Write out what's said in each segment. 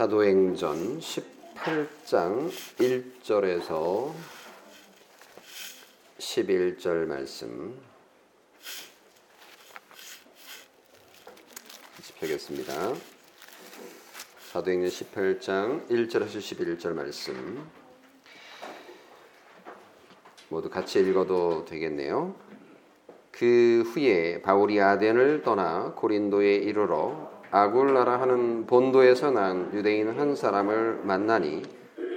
사도행전 18장 1절에서 11절 말씀 짚겠습니다. 사도행전 18장 1절에서 11절 말씀 모두 같이 읽어도 되겠네요. 그 후에 바울이 아덴을 떠나 고린도에 이르러 아굴라라 하는 본도에서 난 유대인 한 사람을 만나니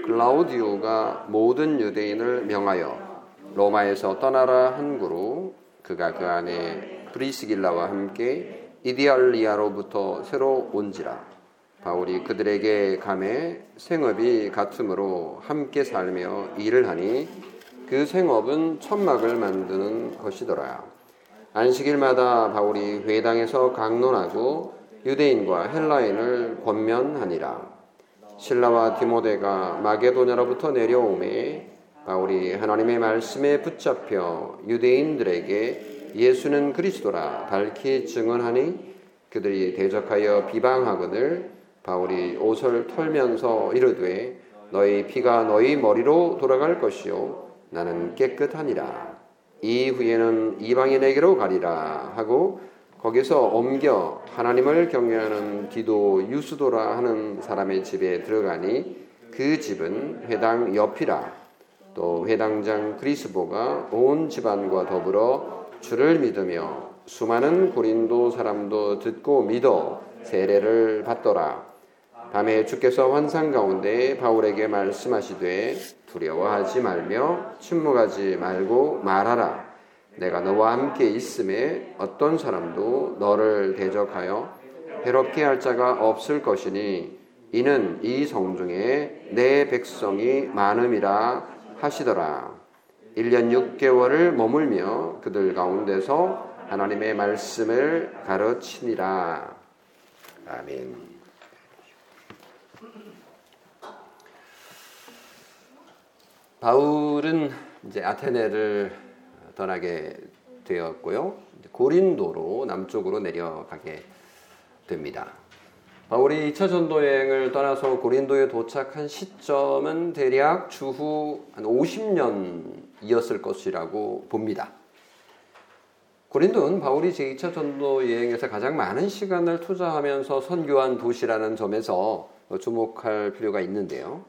클라우디오가 모든 유대인을 명하여 로마에서 떠나라 한 구로 그가 그 안에 브리스길라와 함께 이디알리아로부터 새로 온지라. 바울이 그들에게 감해 생업이 같으므로 함께 살며 일을 하니 그 생업은 천막을 만드는 것이더라. 안식일마다 바울이 회당에서 강론하고 유대인과 헬라인을 권면하니라. 신라와 디모데가 마게도냐로부터 내려오매 바울이 하나님의 말씀에 붙잡혀 유대인들에게 예수는 그리스도라 밝히 증언하니 그들이 대적하여 비방하거늘 바울이 옷을 털면서 이르되 너희 피가 너희 머리로 돌아갈 것이요 나는 깨끗하니라 이후에는 이방인에게로 가리라 하고 거기서 옮겨 하나님을 경외하는 디도 유수도라 하는 사람의 집에 들어가니 그 집은 회당 옆이라 또 회당장 그리스보가 온 집안과 더불어 주를 믿으며 수많은 고린도 사람도 듣고 믿어 세례를 받더라. 밤에 주께서 환상 가운데 바울에게 말씀하시되 두려워하지 말며 침묵하지 말고 말하라. 내가 너와 함께 있음에 어떤 사람도 너를 대적하여 해롭게 할 자가 없을 것이니 이는 이 성중에 내 백성이 많음이라 하시더라. 1년 6개월을 머물며 그들 가운데서 하나님의 말씀을 가르치니라. 아멘. 바울은 이제 아테네를 떠나게 되었고요. 고린도로 남쪽으로 내려가게 됩니다. 바울이 2차 전도 여행을 떠나서 고린도에 도착한 시점은 대략 주후 한 50년이었을 것이라고 봅니다. 고린도는 바울이 제2차 전도 여행에서 가장 많은 시간을 투자하면서 선교한 도시라는 점에서 주목할 필요가 있는데요.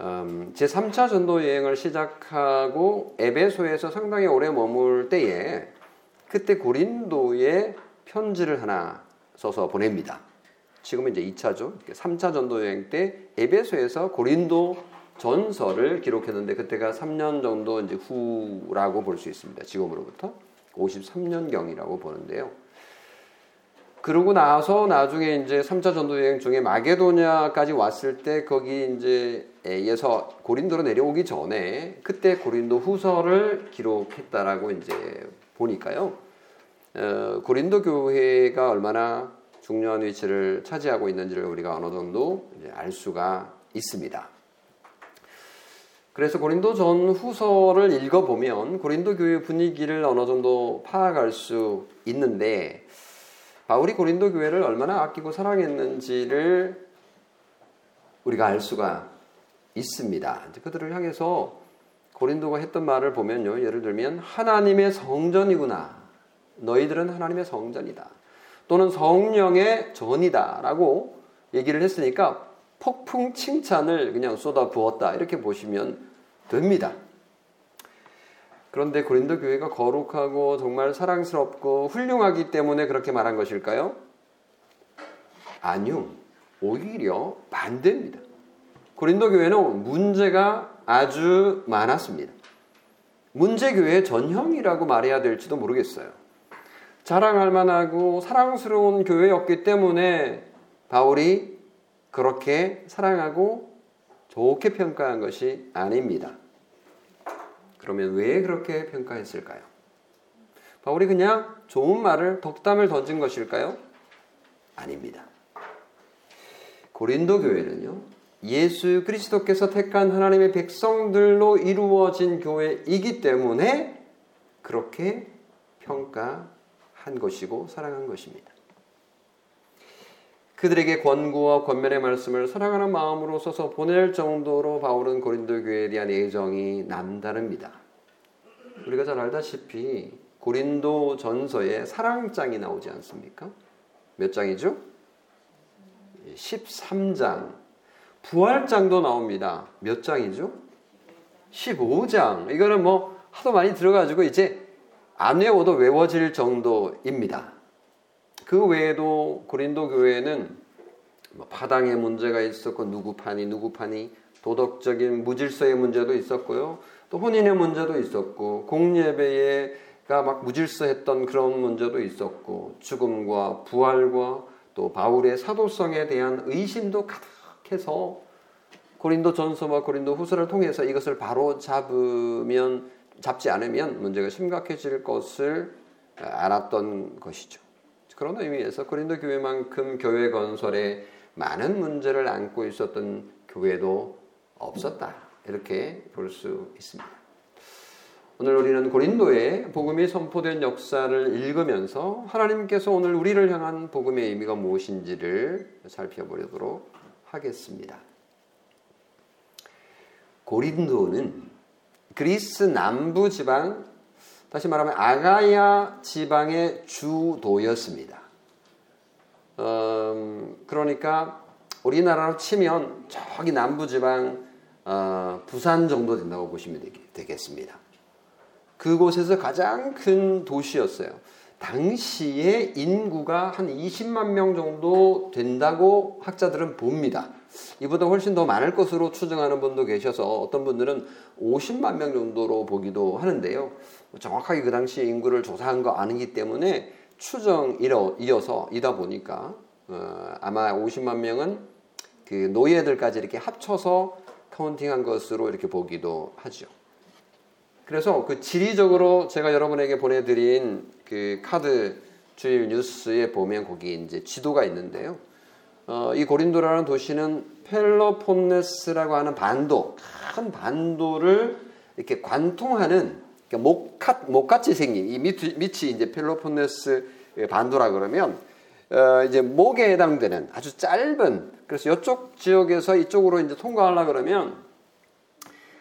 음, 제 3차 전도 여행을 시작하고 에베소에서 상당히 오래 머물 때에 그때 고린도에 편지를 하나 써서 보냅니다. 지금은 이제 2차죠. 3차 전도 여행 때 에베소에서 고린도 전설을 기록했는데 그때가 3년 정도 이제 후라고 볼 수 있습니다. 지금으로부터 53년경이라고 보는데요. 그러고 나서 나중에 이제 3차 전도 여행 중에 마게도냐까지 왔을 때 거기 이제 에서 고린도로 내려오기 전에 그때 고린도 후서를 기록했다라고 이제 보니까요. 어, 고린도 교회가 얼마나 중요한 위치를 차지하고 있는지를 우리가 어느 정도 알 수가 있습니다. 그래서 고린도 전 후서를 읽어보면 고린도 교회 분위기를 어느 정도 파악할 수 있는데 바울이 고린도 교회를 얼마나 아끼고 사랑했는지를 우리가 알 수가 있습니다. 그들을 향해서 고린도가 했던 말을 보면요. 예를 들면 하나님의 성전이구나. 너희들은 하나님의 성전이다. 또는 성령의 전이다라고 얘기를 했으니까 폭풍 칭찬을 그냥 쏟아 부었다. 이렇게 보시면 됩니다. 그런데 고린도 교회가 거룩하고 정말 사랑스럽고 훌륭하기 때문에 그렇게 말한 것일까요? 아니요. 오히려 반대입니다. 고린도 교회는 문제가 아주 많았습니다. 문제 교회의 전형이라고 말해야 될지도 모르겠어요. 자랑할 만하고 사랑스러운 교회였기 때문에 바울이 그렇게 사랑하고 좋게 평가한 것이 아닙니다. 그러면 왜 그렇게 평가했을까요? 바울이 그냥 좋은 말을 덕담을 던진 것일까요? 아닙니다. 고린도 교회는요, 예수 그리스도께서 택한 하나님의 백성들로 이루어진 교회이기 때문에 그렇게 평가한 것이고 사랑한 것입니다. 그들에게 권고와 권면의 말씀을 사랑하는 마음으로 써서 보낼 정도로 바울은 고린도 교회에 대한 애정이 남다릅니다. 우리가 잘 알다시피 고린도 전서에 사랑장이 나오지 않습니까? 몇 장이죠? 13장. 부활장도 나옵니다. 몇 장이죠? 15장. 이거는 뭐 하도 많이 들어가지고 이제 안 외워도 외워질 정도입니다. 그 외에도 고린도 교회는 뭐 파당의 문제가 있었고 누구 파니 누구 파니 도덕적인 무질서의 문제도 있었고요. 또 혼인의 문제도 있었고 공예배가 막 무질서했던 그런 문제도 있었고 죽음과 부활과 또 바울의 사도성에 대한 의심도 가득해서 고린도 전서와 고린도 후서를 통해서 이것을 바로 잡으면 잡지 않으면 문제가 심각해질 것을 알았던 것이죠. 그런 의미에서 고린도 교회만큼 교회 건설에 많은 문제를 안고 있었던 교회도 없었다. 이렇게 볼 수 있습니다. 오늘 우리는 고린도의 복음이 선포된 역사를 읽으면서 하나님께서 오늘 우리를 향한 복음의 의미가 무엇인지를 살펴보도록 하겠습니다. 고린도는 그리스 남부 지방, 다시 말하면 아가야 지방의 주도였습니다. 음, 그러니까 우리나라로 치면 저기 남부 지방 어, 부산 정도 된다고 보시면 되겠습니다. 그곳에서 가장 큰 도시였어요. 당시에 인구가 한 20만 명 정도 된다고 학자들은 봅니다. 이보다 훨씬 더 많을 것으로 추정하는 분도 계셔서 어떤 분들은 50만 명 정도로 보기도 하는데요. 정확하게 그 당시 인구를 조사한 거 아니기 때문에 추정 이어서 이다 보니까 어, 아마 50만 명은 그 노예들까지 이렇게 합쳐서 카운팅한 것으로 이렇게 보기도 하죠. 그래서 그 지리적으로 제가 여러분에게 보내드린 그 카드 주일 뉴스에 보면 거기 이제 지도가 있는데요. 어, 이 고린도라는 도시는 펠로폰네스라고 하는 반도, 큰 반도를 이렇게 관통하는 그러니까 목같, 목같이 생긴 이 밑, 밑이 이제 펠로폰네스 반도라 그러면 어, 이제 목에 해당되는 아주 짧은 그래서 이쪽 지역에서 이쪽으로 이제 통과하려 그러면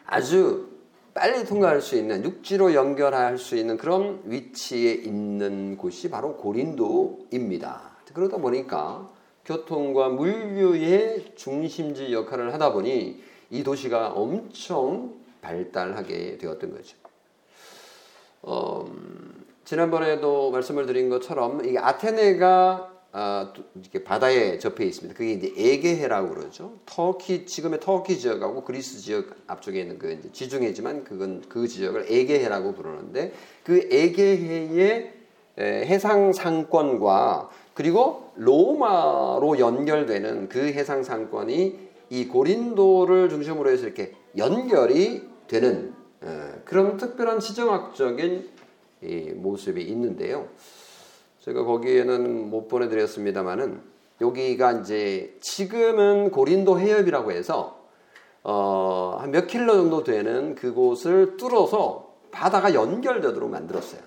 아주 빨리 통과할 수 있는 육지로 연결할 수 있는 그런 위치에 있는 곳이 바로 고린도입니다. 그러다 보니까 교통과 물류의 중심지 역할을 하다 보니 이 도시가 엄청 발달하게 되었던 거죠. 어, 지난번에도 말씀을 드린 것처럼 이 아테네가 아, 이렇게 바다에 접해 있습니다. 그게 이제 에게해라고 그러죠. 터키 지금의 터키 지역하고 그리스 지역 앞쪽에 있는 그 이제 지중해지만 그건 그 지역을 에게해라고 부르는데 그 에게해의 해상 상권과 그리고 로마로 연결되는 그 해상 상권이 이 고린도를 중심으로 해서 이렇게 연결이 되는 그런 특별한 지정학적인 모습이 있는데요. 제가 거기에는 못 보내드렸습니다만은 여기가 이제 지금은 고린도 해협이라고 해서 어, 한 몇 킬로 정도 되는 그곳을 뚫어서 바다가 연결되도록 만들었어요.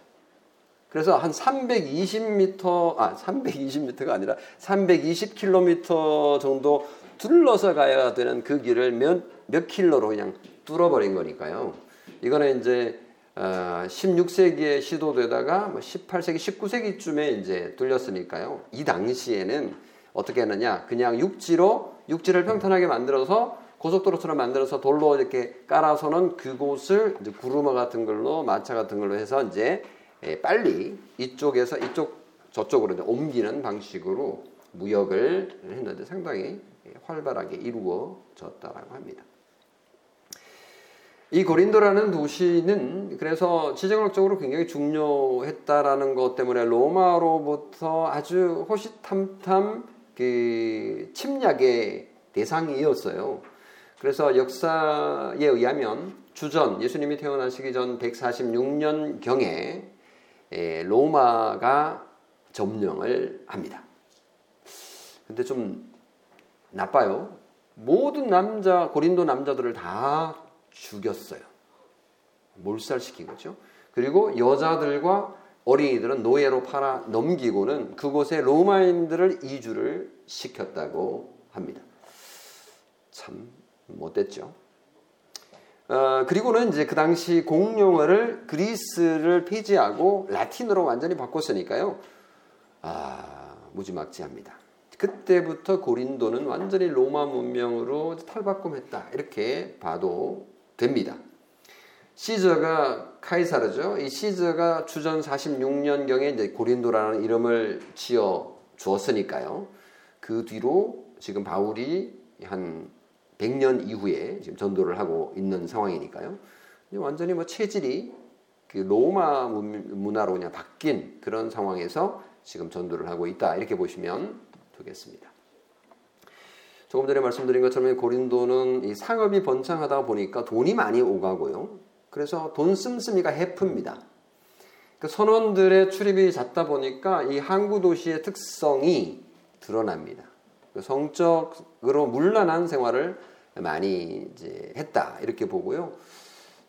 그래서 한 320m, 아, 320m가 아니라 320km 정도 둘러서 가야 되는 그 길을 몇, 몇 킬로로 그냥 뚫어버린 거니까요. 이거는 이제 어, 16세기에 시도되다가 뭐 18세기, 19세기쯤에 이제 뚫렸으니까요. 이 당시에는 어떻게 했느냐? 그냥 육지로 육지를 평탄하게 만들어서 고속도로처럼 만들어서 돌로 이렇게 깔아서는 그곳을 구르마 같은 걸로 마차 같은 걸로 해서 이제 예, 빨리 이쪽에서 이쪽 저쪽으로 옮기는 방식으로 무역을 했는데 상당히 활발하게 이루어졌다라고 합니다. 이 고린도라는 도시는 그래서 지정학적으로 굉장히 중요했다라는 것 때문에 로마로부터 아주 호시탐탐 그 침략의 대상이었어요. 그래서 역사에 의하면 주전 예수님이 태어나시기 전 146년 경에 예, 로마가 점령을 합니다. 근데 좀 나빠요. 모든 남자 고린도 남자들을 다 죽였어요. 몰살시킨 거죠. 그리고 여자들과 어린이들은 노예로 팔아 넘기고는 그곳에 로마인들을 이주를 시켰다고 합니다. 참 못됐죠. 어, 그리고는 이제 그 당시 공용어를 그리스를 폐지하고 라틴어로 완전히 바꿨으니까요. 아, 무지막지합니다. 그때부터 고린도는 완전히 로마 문명으로 탈바꿈했다. 이렇게 봐도 됩니다. 시저가 카이사르죠. 이 시저가 주전 46년경에 이제 고린도라는 이름을 지어 주었으니까요. 그 뒤로 지금 바울이 한 100년 이후에 지금 전도를 하고 있는 상황이니까요. 완전히 뭐 체질이 그 로마 문화로 그냥 바뀐 그런 상황에서 지금 전도를 하고 있다. 이렇게 보시면 되겠습니다. 조금 전에 말씀드린 것처럼 고린도는 이 상업이 번창하다 보니까 돈이 많이 오가고요. 그래서 돈 씀씀이가 해프입니다. 그 선원들의 출입이 잦다 보니까 이 항구 도시의 특성이 드러납니다. 그 성적으로 문란한 생활을 많이 이제 했다 이렇게 보고요.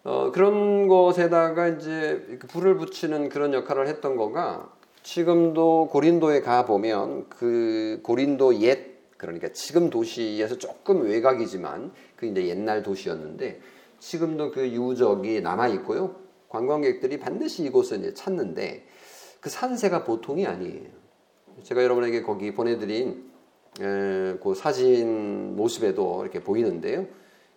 어, 그런 것에다가 이제 불을 붙이는 그런 역할을 했던 거가 지금도 고린도에 가 보면 그 고린도 옛 그러니까 지금 도시에서 조금 외곽이지만 그 이제 옛날 도시였는데 지금도 그 유적이 남아 있고요. 관광객들이 반드시 이곳을 이제 찾는데 그 산세가 보통이 아니에요. 제가 여러분에게 거기 보내드린 에, 그 사진 모습에도 이렇게 보이는데요.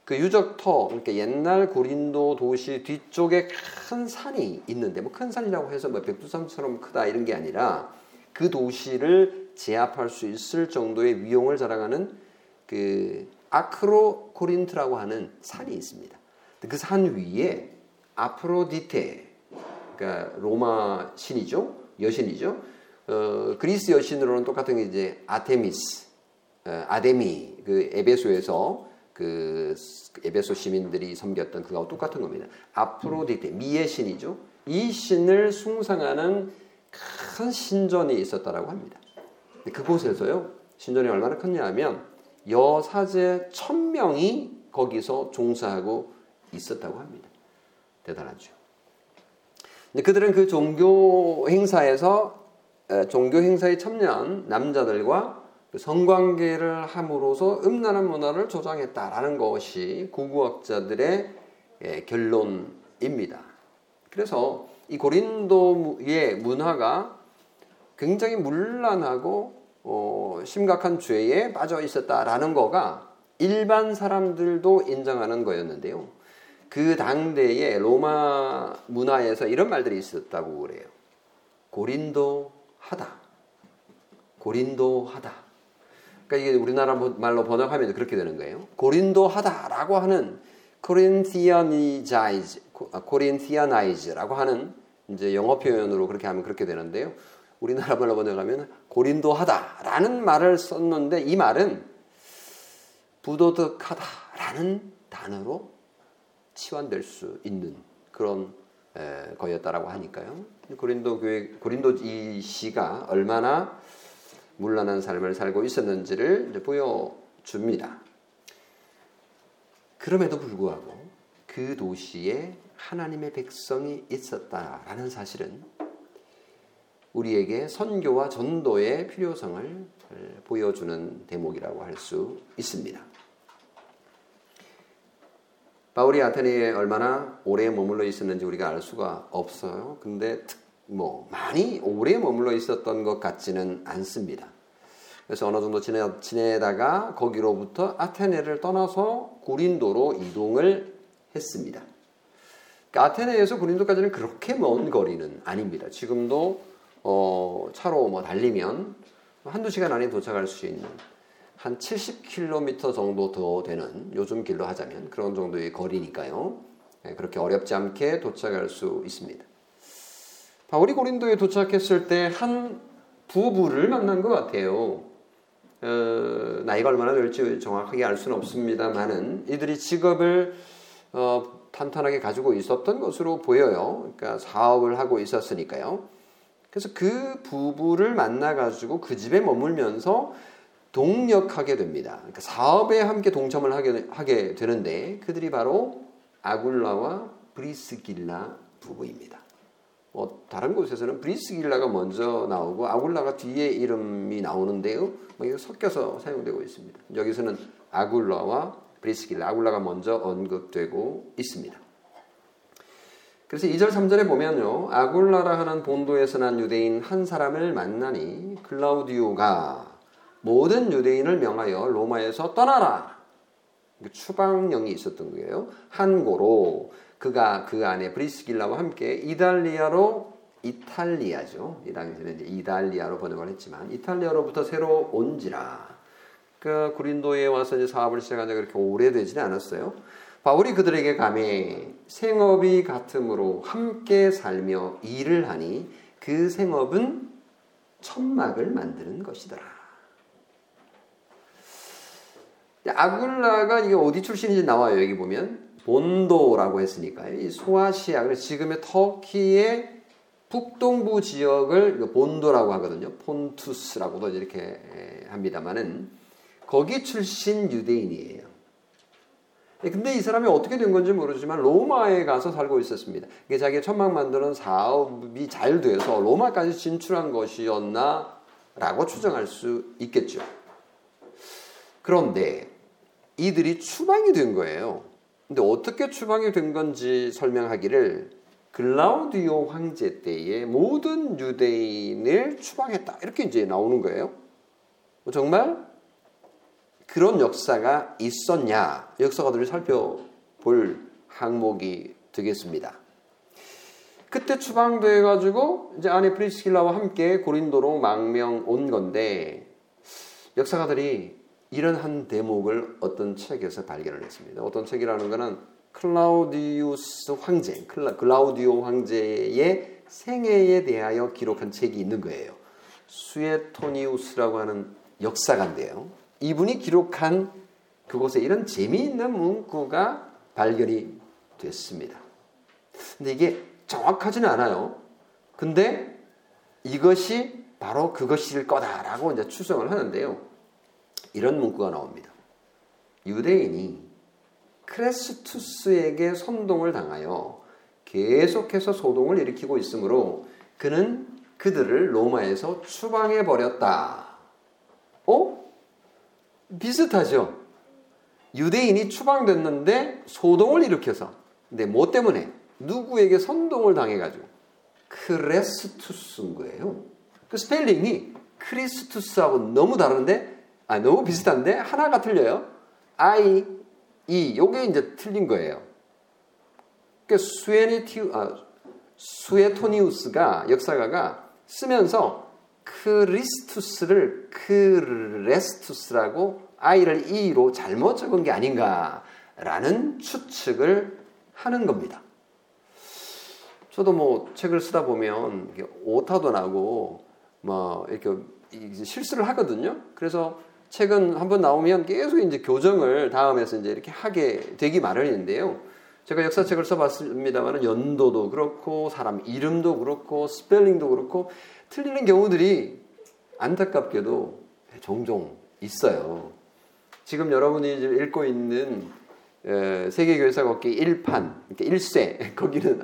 그 유적터, 그러니까 옛날 고린도 도시 뒤쪽에 큰 산이 있는데, 뭐 큰 산이라고 해서 뭐 백두산처럼 크다 이런 게 아니라 그 도시를 제압할 수 있을 정도의 위용을 자랑하는 그 아크로 코린트라고 하는 산이 있습니다. 그 산 위에 아프로디테, 그러니까 로마 신이죠, 여신이죠. 어, 그리스 여신으로는 똑같은 게 이제 아테미스, 어, 아데미, 그 에베소에서 그 에베소 시민들이 섬겼던 그거하고 똑같은 겁니다. 아프로디테, 미의 신이죠. 이 신을 숭상하는 큰 신전이 있었다라고 합니다. 그곳에서요, 신전이 얼마나 컸냐 하면 여사제 천 명이 거기서 종사하고 있었다고 합니다. 대단하죠. 그들은 그 종교 행사에서 종교 행사에 참여한 남자들과 그 성관계를 함으로써 음란한 문화를 조장했다라는 것이 구구학자들의 예, 결론입니다. 그래서 이 고린도의 문화가 굉장히 문란하고 어, 심각한 죄에 빠져 있었다라는 거가 일반 사람들도 인정하는 거였는데요. 그 당대의 로마 문화에서 이런 말들이 있었다고 그래요. 고린도 하다. 고린도 하다. 그러니까 이게 우리나라 말로 번역하면 그렇게 되는 거예요. 고린도 하다라고 하는 코린티아니자이즈, 코린티아나이즈라고 하는 이제 영어 표현으로 그렇게 하면 그렇게 되는데요. 우리나라 말로 번역하면 고린도 하다라는 말을 썼는데 이 말은 부도덕하다라는 단어로 치환될 수 있는 그런 에, 거였다라고 하니까요. 고린도 교회 고린도 이 시가 얼마나 문란한 삶을 살고 있었는지를 보여줍니다. 그럼에도 불구하고 그 도시에 하나님의 백성이 있었다라는 사실은 우리에게 선교와 전도의 필요성을 보여주는 대목이라고 할 수 있습니다. 바울이 아테네에 얼마나 오래 머물러 있었는지 우리가 알 수가 없어요. 근데 뭐 많이 오래 머물러 있었던 것 같지는 않습니다. 그래서 어느 정도 지내, 지내 다가 거기로부터 아테네를 떠나서 고린도로 이동을 했습니다. 그러니까 아테네에서 고린도까지는 그렇게 먼 거리는 아닙니다. 지금도 어, 차로 뭐 달리면 한두 시간 안에 도착할 수 있는 한 70km 정도 더 되는 요즘 길로 하자면 그런 정도의 거리니까요. 네, 그렇게 어렵지 않게 도착할 수 있습니다. 바울이 고린도에 도착했을 때 한 부부를 만난 것 같아요. 어, 나이가 얼마나 될지 정확하게 알 수는 없습니다만은 이들이 직업을 어, 탄탄하게 가지고 있었던 것으로 보여요. 그러니까 사업을 하고 있었으니까요. 그래서 그 부부를 만나 가지고 그 집에 머물면서 동력하게 됩니다. 그러니까 사업에 함께 동참을 하게, 하게 되는데 그들이 바로 아굴라와 브리스길라 부부입니다. 뭐 다른 곳에서는 브리스길라가 먼저 나오고 아굴라가 뒤에 이름이 나오는데요. 뭐 이거 섞여서 사용되고 있습니다. 여기서는 아굴라와 브리스길라, 아굴라가 먼저 언급되고 있습니다. 그래서 2절 3절에 보면요. 아굴라라 하는 본도에서 난 유대인 한 사람을 만나니 클라우디오가 모든 유대인을 명하여 로마에서 떠나라. 추방령이 있었던 거예요. 한고로 그가 그 안에 브리스길라와 함께 이달리아로 이탈리아죠. 이 당시에는 이제 이달리아로 번역을 했지만 이탈리아로부터 새로 온지라. 그 구린도에 와서 이제 사업을 시작한 지 그렇게 오래되지는 않았어요. 바울이 그들에게 감해 생업이 같으므로 함께 살며 일을 하니 그 생업은 천막을 만드는 것이더라. 아굴라가 이게 어디 출신인지 나와요. 여기 보면 본도라고 했으니까요. 이 소아시아, 그래서 지금의 터키의 북동부 지역을 본도라고 하거든요. 폰투스라고도 이렇게 합니다만은 거기 출신 유대인이에요. 근데 이 사람이 어떻게 된 건지 모르지만 로마에 가서 살고 있었습니다. 이게 자기 천막 만드는 사업이 잘 돼서 로마까지 진출한 것이었나 라고 추정할 수 있겠죠. 그런데 이들이 추방이 된 거예요. 근데 어떻게 추방이 된 건지 설명하기를 글라우디오 황제 때에 모든 유대인을 추방했다. 이렇게 이제 나오는 거예요. 뭐 정말 그런 역사가 있었냐? 역사가들을 살펴볼 항목이 되겠습니다. 그때 추방돼 가지고 이제 아내 프리스킬라와 함께 고린도로 망명 온 건데 역사가들이 이런 한 대목을 어떤 책에서 발견을 했습니다. 어떤 책이라는 것은 클라우디우스 황제, 클라우디오 황제의 생애에 대하여 기록한 책이 있는 거예요. 수에토니우스라고 하는 역사가인데요. 이분이 기록한 그곳에 이런 재미있는 문구가 발견이 됐습니다. 근데 이게 정확하지는 않아요. 근데 이것이 바로 그것일 거다라고 이제 추정을 하는데요. 이런 문구가 나옵니다. 유대인이 크레스투스에게 선동을 당하여 계속해서 소동을 일으키고 있으므로 그는 그들을 로마에서 추방해 버렸다. 어? 비슷하죠? 유대인이 추방됐는데 소동을 일으켜서 근데 뭐 때문에? 누구에게 선동을 당해가지고 크레스투스인 거예요. 그 스펠링이 크리스투스하고 너무 다른데 아, 너무 비슷한데 하나가 틀려요. I, E, 요게 이제 틀린 거예요. 그 수에니티, 아, 수에토니우스가 역사가가 쓰면서 크리스투스를 크레스투스라고 I를 E로 잘못 적은 게 아닌가라는 추측을 하는 겁니다. 저도 뭐 책을 쓰다 보면 오타도 나고 뭐 이렇게 실수를 하거든요. 그래서 책은 한번 나오면 계속 이제 교정을 다음에서 이제 이렇게 하게 되기 마련인데요. 제가 역사책을 써봤습니다만 연도도 그렇고 사람 이름도 그렇고 스펠링도 그렇고 틀리는 경우들이 안타깝게도 종종 있어요. 지금 여러분이 읽고 있는 세계교회사 걷기 1판, 1세 거기는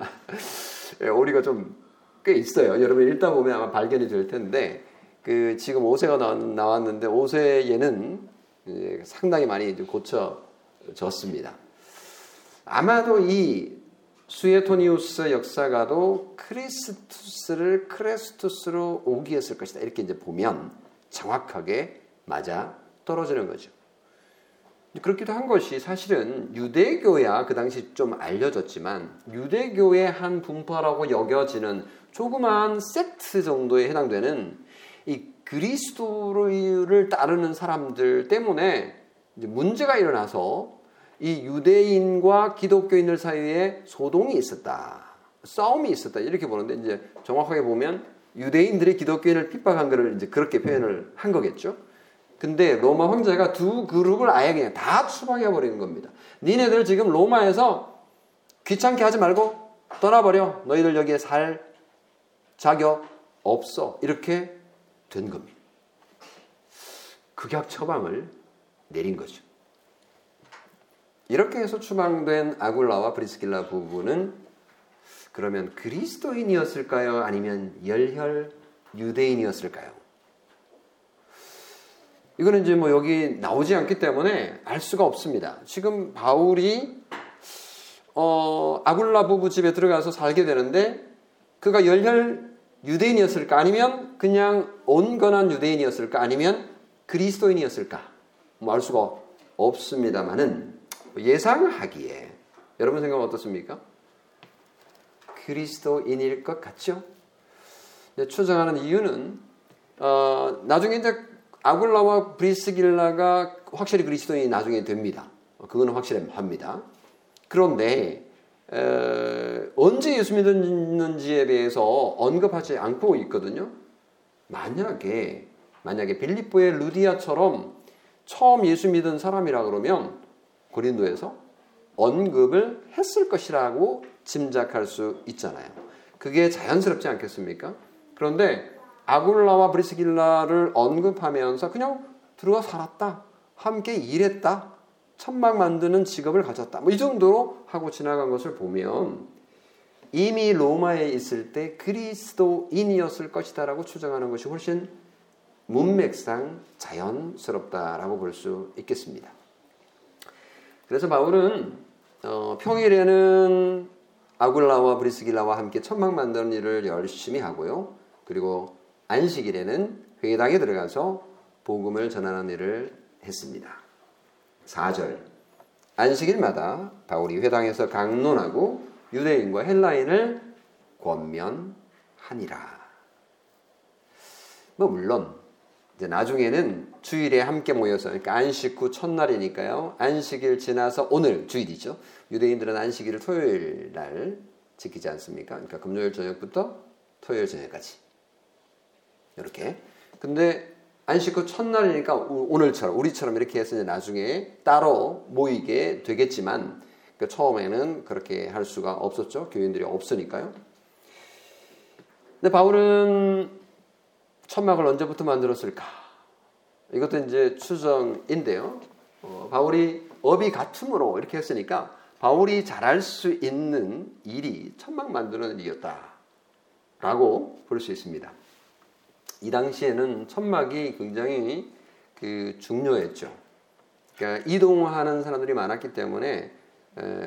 오리가 좀 꽤 있어요. 여러분 읽다 보면 아마 발견이 될 텐데 그 지금 5세가 나왔는데 5세에는 상당히 많이 고쳐졌습니다. 아마도 이 수에토니우스 역사가도 크리스투스를 크레스투스로 오기했을 것이다. 이렇게 이제 보면 정확하게 맞아 떨어지는 거죠. 그렇기도 한 것이 사실은 유대교야 그 당시 좀 알려졌지만 유대교의 한 분파라고 여겨지는 조그마한 섹트 정도에 해당되는 이 그리스도를 따르는 사람들 때문에 문제가 일어나서 이 유대인과 기독교인들 사이에 소동이 있었다. 싸움이 있었다. 이렇게 보는데 이제 정확하게 보면 유대인들이 기독교인을 핍박한 것을 이제 그렇게 표현을 한 거겠죠. 근데 로마 황제가 두 그룹을 아예 그냥 다 추방해 버리는 겁니다. 니네들 지금 로마에서 귀찮게 하지 말고 떠나버려. 너희들 여기에 살 자격 없어. 이렇게 된 겁니다. 극약 처방을 내린 거죠. 이렇게 해서 추방된 아굴라와 브리스길라 부부는 그러면 그리스도인이었을까요? 아니면 열혈 유대인이었을까요? 이거는 이제 뭐 여기 나오지 않기 때문에 알 수가 없습니다. 지금 바울이 어, 아굴라 부부 집에 들어가서 살게 되는데 그가 열혈 유대인이었을까? 아니면 그냥 온건한 유대인이었을까? 아니면 그리스도인이었을까? 뭐 알 수가 없습니다만은 예상하기에 여러분 생각 어떻습니까? 그리스도인일 것 같죠? 추정하는 이유는 어, 나중에 이제 아굴라와 브리스길라가 확실히 그리스도인이 나중에 됩니다. 그거는 확실합니다. 그런데 에, 언제 예수 믿었는지에 대해서 언급하지 않고 있거든요. 만약에 만약에 빌립보의 루디아처럼 처음 예수 믿은 사람이라 그러면 고린도에서 언급을 했을 것이라고 짐작할 수 있잖아요. 그게 자연스럽지 않겠습니까? 그런데 아굴라와 브리스길라를 언급하면서 그냥 들어가 살았다. 함께 일했다. 천막 만드는 직업을 가졌다. 뭐 이 정도로 하고 지나간 것을 보면 이미 로마에 있을 때 그리스도인이었을 것이다라고 추정하는 것이 훨씬 문맥상 자연스럽다라고 볼 수 있겠습니다. 그래서 바울은 어, 평일에는 아굴라와 브리스길라와 함께 천막 만드는 일을 열심히 하고요. 그리고 안식일에는 회당에 들어가서 복음을 전하는 일을 했습니다. 4절 안식일마다 바울이 회당에서 강론하고 유대인과 헬라인을 권면하니라. 뭐 물론 이제 나중에는 주일에 함께 모여서 그러니까 안식 후 첫날이니까요. 안식일 지나서 오늘 주일이죠. 유대인들은 안식일을 토요일 날 지키지 않습니까? 그러니까 금요일 저녁부터 토요일 저녁까지. 이렇게. 근데 안식 후 첫날이니까 오늘처럼 우리처럼 이렇게 해서 나중에 따로 모이게 되겠지만 그 처음에는 그렇게 할 수가 없었죠. 교인들이 없으니까요. 근데 바울은 천막을 언제부터 만들었을까? 이것도 이제 추정인데요. 어, 바울이 업이 같음으로 이렇게 했으니까 바울이 잘할 수 있는 일이 천막 만드는 일이었다라고 볼 수 있습니다. 이 당시에는 천막이 굉장히 그 중요했죠. 그러니까 이동하는 사람들이 많았기 때문에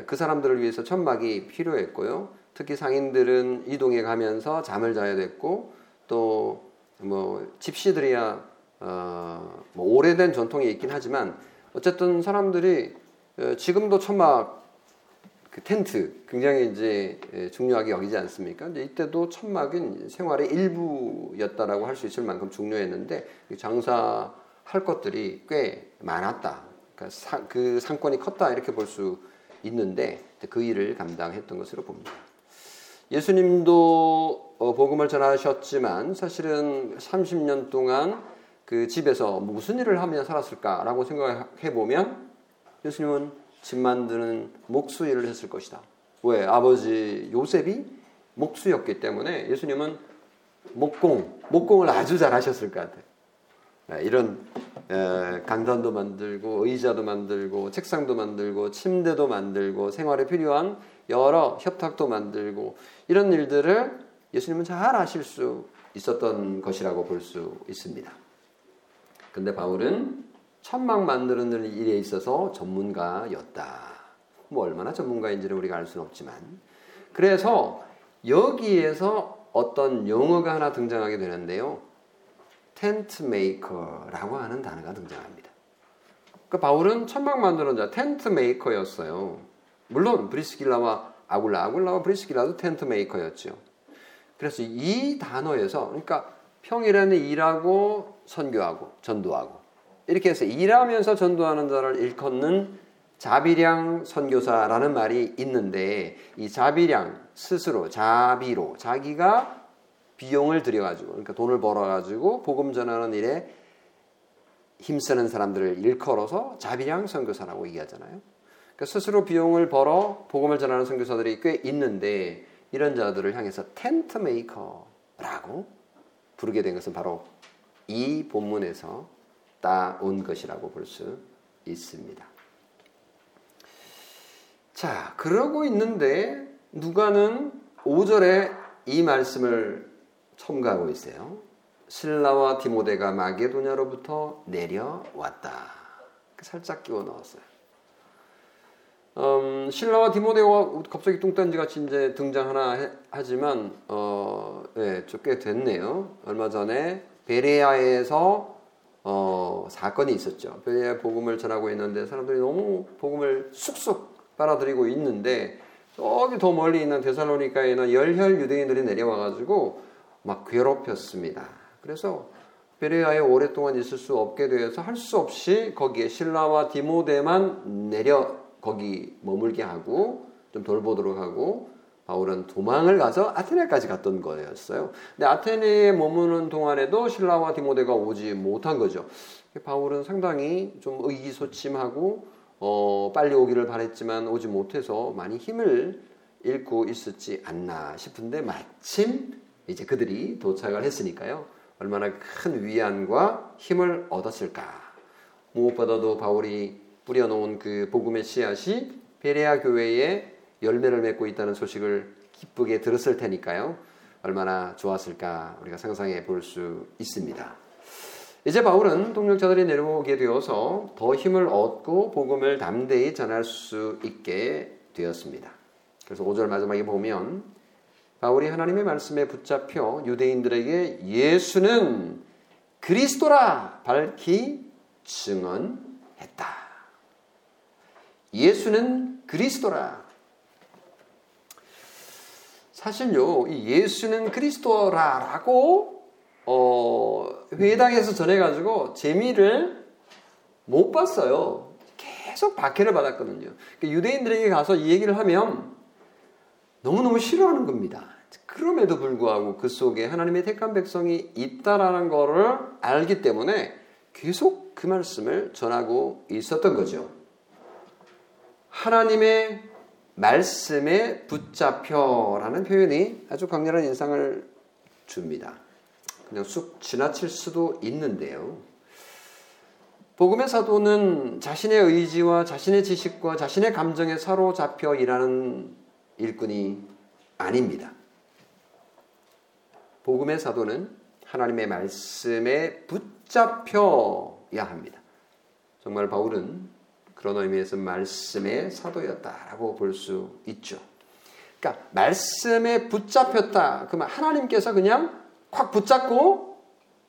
그 사람들을 위해서 천막이 필요했고요. 특히 상인들은 이동해 가면서 잠을 자야 됐고 또 뭐 집시들이야 어, 뭐 오래된 전통이 있긴 하지만 어쨌든 사람들이 어, 지금도 천막 그 텐트 굉장히 이제 예, 중요하게 여기지 않습니까? 이제 이때도 천막은 생활의 일부였다라고 할 수 있을 만큼 중요했는데 장사할 것들이 꽤 많았다. 그러니까 사, 그 상권이 컸다 이렇게 볼 수 있는데 그 일을 감당했던 것으로 봅니다. 예수님도 어, 복음을 전하셨지만 사실은 30년 동안 그 집에서 무슨 일을 하며 살았을까라고 생각해 보면 예수님은 집 만드는 목수 일을 했을 것이다. 왜? 아버지 요셉이 목수였기 때문에 예수님은 목공, 목공을 아주 잘 하셨을 것 같아요. 네, 이런 강단도 만들고 의자도 만들고 책상도 만들고 침대도 만들고 생활에 필요한 여러 협탁도 만들고 이런 일들을 예수님은 잘 아실 수 있었던 것이라고 볼 수 있습니다. 근데 바울은 천막 만드는 일에 있어서 전문가였다. 뭐 얼마나 전문가인지는 우리가 알 수는 없지만 그래서 여기에서 어떤 용어가 하나 등장하게 되는데요. tent maker라고 하는 단어가 등장합니다. 그 바울은 천막 만드는 자, tent maker였어요. 물론 브리스길라와 아굴라, 아굴라와 브리스길라도 tent maker였죠. 그래서 이 단어에서 그러니까 평일에는 일하고 선교하고 전도하고 이렇게 해서 일하면서 전도하는 자를 일컫는 자비량 선교사라는 말이 있는데 이 자비량 스스로 자비로 자기가 비용을 들여가지고 그러니까 돈을 벌어가지고 복음 전하는 일에 힘쓰는 사람들을 일컬어서 자비량 선교사라고 얘기하잖아요. 그러니까 스스로 비용을 벌어 복음을 전하는 선교사들이 꽤 있는데 이런 자들을 향해서 tent maker라고 부르게 된 것은 바로 이 본문에서 따온 것이라고 볼 수 있습니다. 자, 그러고 있는데 누가는 5절에 이 말씀을 첨가하고 있어요. 신라와 디모데가 마게도냐로부터 내려왔다. 살짝 끼워 넣었어요. 음, 신라와 디모데가 갑자기 뚱딴지 같이 이제 등장하나 하지만 어, 예, 꽤 됐네요. 얼마 전에 베레아에서 어, 사건이 있었죠. 베레아 복음을 전하고 있는데 사람들이 너무 복음을 쑥쑥 빨아들이고 있는데 저기 더 멀리 있는 데살로니카에는 열혈 유대인들이 내려와가지고 막 괴롭혔습니다. 그래서 베레아에 오랫동안 있을 수 없게 되어서 할 수 없이 거기에 신라와 디모데만 내려 거기 머물게 하고 좀 돌보도록 하고 바울은 도망을 가서 아테네까지 갔던 거였어요. 근데 아테네에 머무는 동안에도 신라와 디모데가 오지 못한 거죠. 바울은 상당히 좀 의기소침하고 어, 빨리 오기를 바랬지만 오지 못해서 많이 힘을 잃고 있었지 않나 싶은데 마침 이제 그들이 도착을 했으니까요. 얼마나 큰 위안과 힘을 얻었을까. 무엇보다도 바울이 뿌려놓은 그 복음의 씨앗이 베레아 교회에 열매를 맺고 있다는 소식을 기쁘게 들었을 테니까요. 얼마나 좋았을까 우리가 상상해 볼 수 있습니다. 이제 바울은 동력자들이 내려오게 되어서 더 힘을 얻고 복음을 담대히 전할 수 있게 되었습니다. 그래서 5절 마지막에 보면 바울이 하나님의 말씀에 붙잡혀 유대인들에게 예수는 그리스도라 밝히 증언했다. 예수는 그리스도라. 사실요, 이 예수는 그리스도라라고 어, 회당에서 전해가지고 재미를 못 봤어요. 계속 박해를 받았거든요. 그러니까 유대인들에게 가서 이 얘기를 하면 너무너무 싫어하는 겁니다. 그럼에도 불구하고 그 속에 하나님의 택한 백성이 있다라는 것을 알기 때문에 계속 그 말씀을 전하고 있었던 거죠. 하나님의 말씀에 붙잡혀라는 표현이 아주 강렬한 인상을 줍니다. 그냥 쑥 지나칠 수도 있는데요. 복음의 사도는 자신의 의지와 자신의 지식과 자신의 감정에 사로잡혀 일하는 일꾼이 아닙니다. 복음의 사도는 하나님의 말씀에 붙잡혀야 합니다. 정말 바울은 그런 의미에서 말씀의 사도였다라고 볼 수 있죠. 그러니까 말씀에 붙잡혔다. 그러면 하나님께서 그냥 콱 붙잡고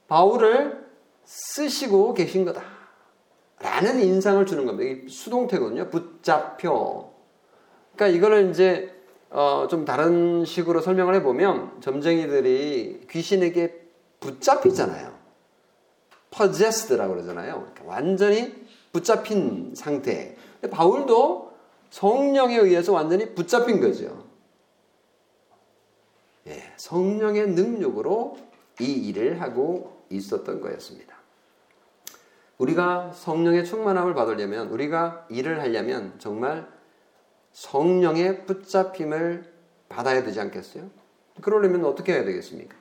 바울을 쓰시고 계신 거다. 라는 인상을 주는 겁니다. 이 수동태거든요. 붙잡혀. 그러니까 이거를 이제 어, 좀 다른 식으로 설명을 해보면 점쟁이들이 귀신에게 붙잡히잖아요. possessed라고 그러잖아요. 그러니까 완전히 붙잡힌 상태. 바울도 성령에 의해서 완전히 붙잡힌 거죠. 예, 성령의 능력으로 이 일을 하고 있었던 거였습니다. 우리가 성령의 충만함을 받으려면, 우리가 일을 하려면 정말 성령의 붙잡힘을 받아야 되지 않겠어요? 그러려면 어떻게 해야 되겠습니까?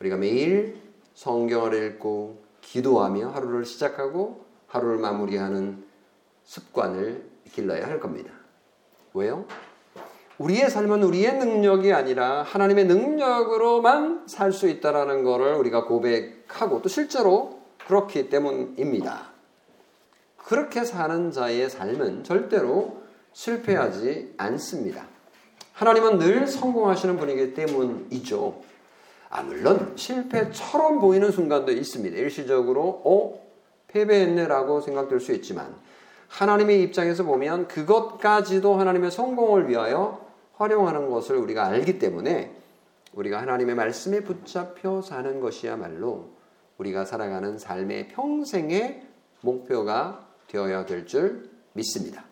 우리가 매일 성경을 읽고 기도하며 하루를 시작하고 하루를 마무리하는 습관을 길러야 할 겁니다. 왜요? 우리의 삶은 우리의 능력이 아니라 하나님의 능력으로만 살 수 있다라는 것을 우리가 고백하고 또 실제로 그렇기 때문입니다. 그렇게 사는 자의 삶은 절대로 실패하지 않습니다. 하나님은 늘 성공하시는 분이기 때문이죠. 아, 물론 실패처럼 보이는 순간도 있습니다. 일시적으로, 어? 패배했네라고 생각될 수 있지만 하나님의 입장에서 보면 그것까지도 하나님의 성공을 위하여 활용하는 것을 우리가 알기 때문에 우리가 하나님의 말씀에 붙잡혀 사는 것이야말로 우리가 살아가는 삶의 평생의 목표가 되어야 될 줄 믿습니다.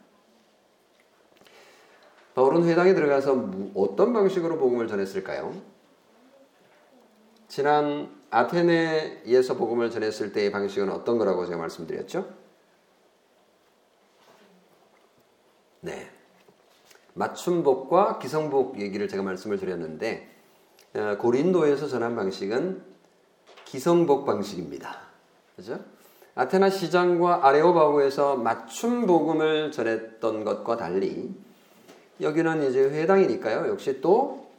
바울은 회당에 들어가서 어떤 방식으로 복음을 전했을까요? 지난 아테네에서 복음을 전했을 때의 방식은 어떤 거라고 제가 말씀드렸죠? 네. 맞춤복과 기성복 얘기를 제가 말씀을 드렸는데 어, 고린도에서 전한 방식은 기성복 방식입니다. 그죠? 아테나 시장과 아레오바고에서 맞춤 복음을 전했던 것과 달리 여기는 이제 회당이니까요. 역시 또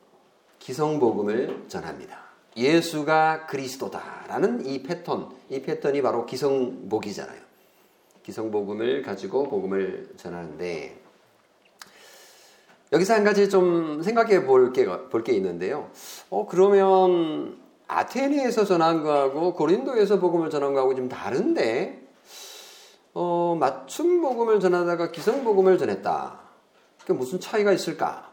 기성 복음을 전합니다. 예수가 그리스도다라는 이 패턴, 이 패턴이 바로 기성복이잖아요. 기성복음을 가지고 복음을 전하는데 여기서 한 가지 좀 생각해 볼게 볼게 있는데요. 어 그러면 아테네에서 전한 거하고 고린도에서 복음을 전한 거하고 좀 다른데 어 맞춤 복음을 전하다가 기성 복음을 전했다. 그 무슨 차이가 있을까?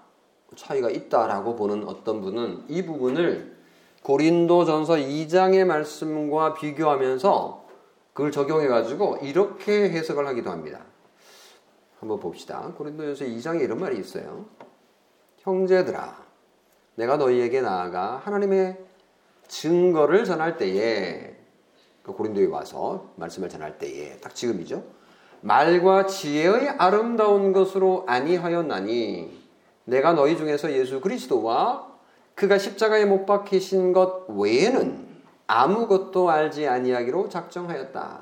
차이가 있다라고 보는 어떤 분은 이 부분을 고린도전서 2장의 말씀과 비교하면서 그걸 적용해 가지고 이렇게 해석을 하기도 합니다. 한번 봅시다. 고린도전서 2장에 이런 말이 있어요. 형제들아, 내가 너희에게 나아가 하나님의 증거를 전할 때에 그 고린도에 와서 말씀을 전할 때에 딱 지금이죠. 말과 지혜의 아름다운 것으로 아니하였나니 내가 너희 중에서 예수 그리스도와 그가 십자가에 못 박히신 것 외에는 아무것도 알지 아니하기로 작정하였다.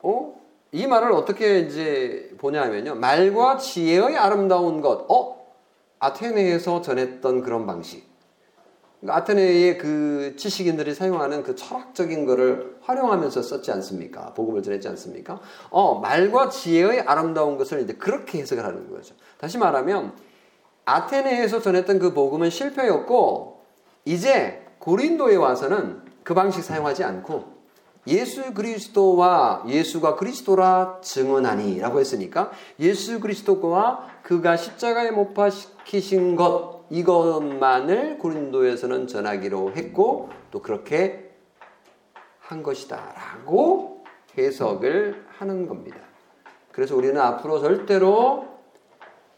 어? 이 말을 어떻게 이제 보냐면요. 말과 지혜의 아름다운 것. 어? 아테네에서 전했던 그런 방식. 그러니까 아테네의 그 지식인들이 사용하는 그 철학적인 거를 활용하면서 썼지 않습니까? 복음을 전했지 않습니까? 어, 말과 지혜의 아름다운 것을 이제 그렇게 해석을 하는 거죠. 다시 말하면 아테네에서 전했던 그 복음은 실패였고 이제 고린도에 와서는 그 방식 사용하지 않고 예수 그리스도와 예수가 그리스도라 증언하니라고 했으니까 예수 그리스도와 그가 십자가에 못 박히신 것 이것만을 고린도에서는 전하기로 했고 또 그렇게 한 것이다라고 해석을 하는 겁니다. 그래서 우리는 앞으로 절대로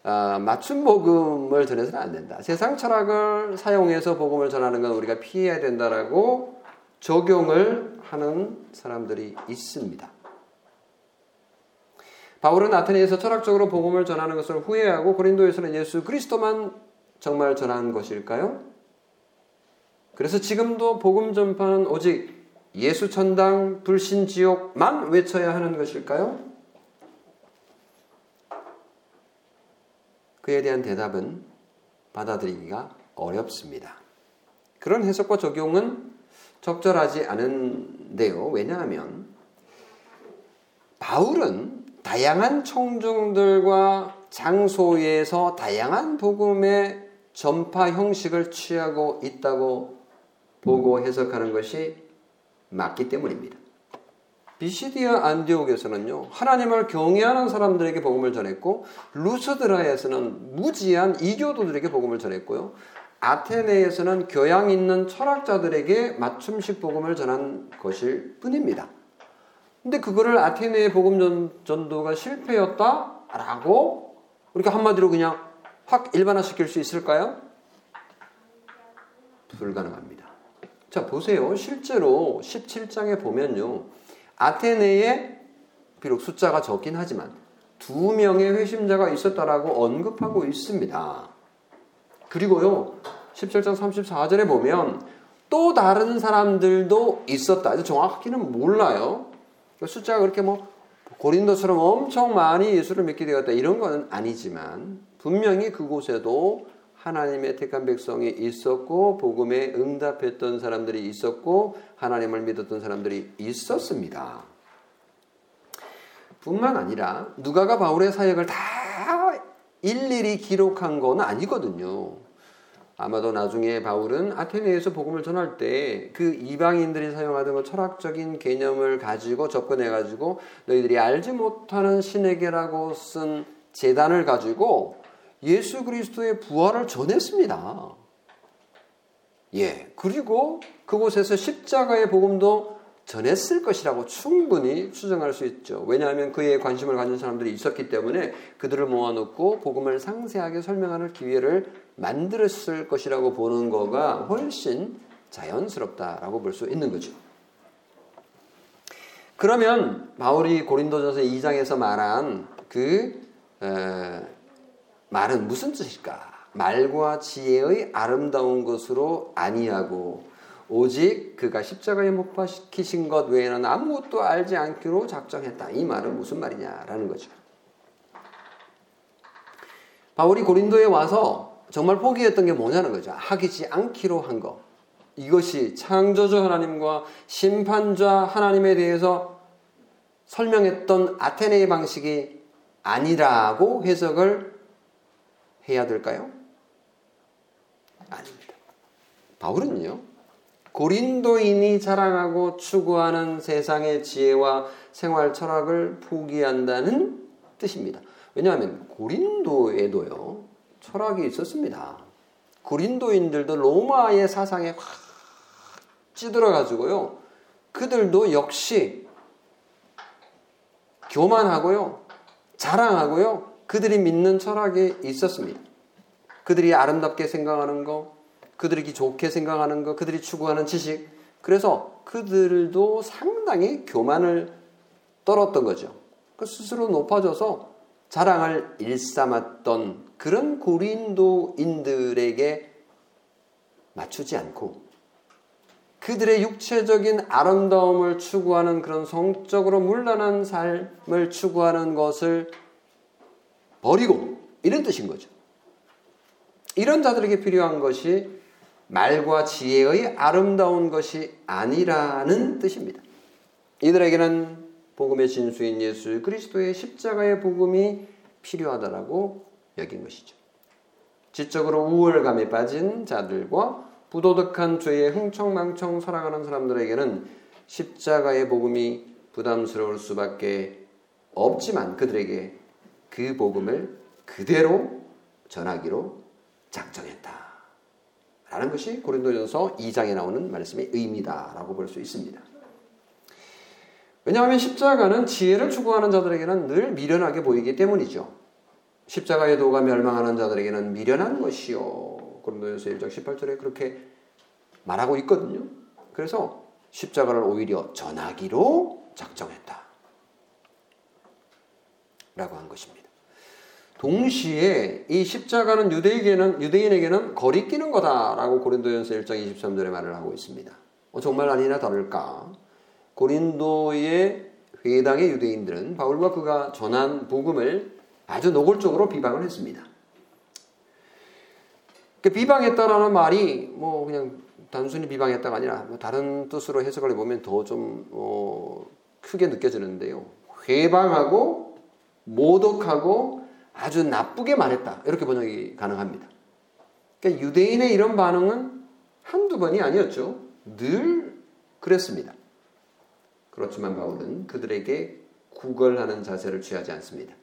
어, 맞춤 복음을 전해서는 안 된다. 세상 철학을 사용해서 복음을 전하는 건 우리가 피해야 된다라고 적용을 하는 사람들이 있습니다. 바울은 아테네에서 철학적으로 복음을 전하는 것을 후회하고 고린도에서는 예수 그리스도만 정말 전한 것일까요? 그래서 지금도 복음 전파는 오직 예수 천당 불신 지옥만 외쳐야 하는 것일까요? 그에 대한 대답은 받아들이기가 어렵습니다. 그런 해석과 적용은 적절하지 않은데요. 왜냐하면 바울은 다양한 청중들과 장소에서 다양한 복음의 전파 형식을 취하고 있다고 보고 해석하는 것이 맞기 때문입니다. 비시디아 안디옥에서는요 하나님을 경외하는 사람들에게 복음을 전했고 루스드라에서는 무지한 이교도들에게 복음을 전했고요 아테네에서는 교양 있는 철학자들에게 맞춤식 복음을 전한 것일 뿐입니다. 근데 그거를 아테네의 복음 전도가 실패였다라고 우리가 한마디로 그냥 확 일반화시킬 수 있을까요? 불가능합니다. 자, 보세요. 실제로 17장에 보면요. 아테네에 비록 숫자가 적긴 하지만 두 명의 회심자가 있었다라고 언급하고 있습니다. 그리고요, 17장 34절에 보면 또 다른 사람들도 있었다. 정확히는 몰라요. 그 숫자가 그렇게 뭐 고린도처럼 엄청 많이 예수를 믿게 되었다. 이런 건 아니지만 분명히 그곳에도 하나님의 택한 백성이 있었고 복음에 응답했던 사람들이 있었고 하나님을 믿었던 사람들이 있었습니다. 뿐만 아니라 누가가 바울의 사역을 다 일일이 기록한 건 아니거든요. 아마도 나중에 바울은 아테네에서 복음을 전할 때 그 이방인들이 사용하던 그 철학적인 개념을 가지고 접근해 가지고 너희들이 알지 못하는 신에게라고 쓴 재단을 가지고 예수 그리스도의 부활을 전했습니다. 예. 그리고 그곳에서 십자가의 복음도 전했을 것이라고 충분히 추정할 수 있죠. 왜냐하면 그에 관심을 가진 사람들이 있었기 때문에 그들을 모아놓고 복음을 상세하게 설명하는 기회를 만들었을 것이라고 보는 거가 훨씬 자연스럽다라고 볼 수 있는 거죠. 그러면 바울이 고린도전서 2장에서 말한 그 에, 말은 무슨 뜻일까? 말과 지혜의 아름다운 것으로 아니하고 오직 그가 십자가에 못 박히신 것 외에는 아무것도 알지 않기로 작정했다. 이 말은 무슨 말이냐라는 거죠. 바울이 고린도에 와서 정말 포기했던 게 뭐냐는 거죠. 하기지 않기로 한 거. 이것이 창조주 하나님과 심판자 하나님에 대해서 설명했던 아테네의 방식이 아니라고 해석을 해야 될까요? 아닙니다. 바울은요, 고린도인이 자랑하고 추구하는 세상의 지혜와 생활 철학을 포기한다는 뜻입니다. 왜냐하면 고린도에도요, 철학이 있었습니다. 고린도인들도 로마의 사상에 확 찌들어 가지고요, 그들도 역시 교만하고요, 자랑하고요, 그들이 믿는 철학이 있었습니다. 그들이 아름답게 생각하는 거, 그들이 좋게 생각하는 거, 그들이 추구하는 지식. 그래서 그들도 상당히 교만을 떨었던 거죠. 그 스스로 높아져서 자랑을 일삼았던 그런 고린도인들에게 맞추지 않고 그들의 육체적인 아름다움을 추구하는 그런 성적으로 문란한 삶을 추구하는 것을 버리고 이런 뜻인 거죠. 이런 자들에게 필요한 것이 말과 지혜의 아름다운 것이 아니라는 뜻입니다. 이들에게는 복음의 진수인 예수 그리스도의 십자가의 복음이 필요하다라고 여긴 것이죠. 지적으로 우월감에 빠진 자들과 부도덕한 죄에 흥청망청 살아가는 사람들에게는 십자가의 복음이 부담스러울 수밖에 없지만 그들에게 그 복음을 그대로 전하기로 작정했다. 라는 것이 고린도전서 2장에 나오는 말씀의 의미다라고 볼 수 있습니다. 왜냐하면 십자가는 지혜를 추구하는 자들에게는 늘 미련하게 보이기 때문이죠. 십자가의 도가 멸망하는 자들에게는 미련한 것이요. 고린도전서 1장 18절에 그렇게 말하고 있거든요. 그래서 십자가를 오히려 전하기로 작정했다. 라고 한 것입니다. 동시에 이 십자가는 유대인에게는, 유대인에게는 거리 끼는 거다라고 고린도전서 1장 23절에 말을 하고 있습니다. 어, 정말 아니나 다를까? 고린도의 회당의 유대인들은 바울과 그가 전한 복음을 아주 노골적으로 비방을 했습니다. 그 비방했다라는 말이 뭐 그냥 단순히 비방했다가 아니라 뭐 다른 뜻으로 해석을 해보면 더좀 어, 크게 느껴지는데요. 회방하고 모독하고 아주 나쁘게 말했다. 이렇게 번역이 가능합니다. 그러니까 유대인의 이런 반응은 한두 번이 아니었죠. 늘 그랬습니다. 그렇지만 바울은 그들에게 구걸하는 자세를 취하지 않습니다.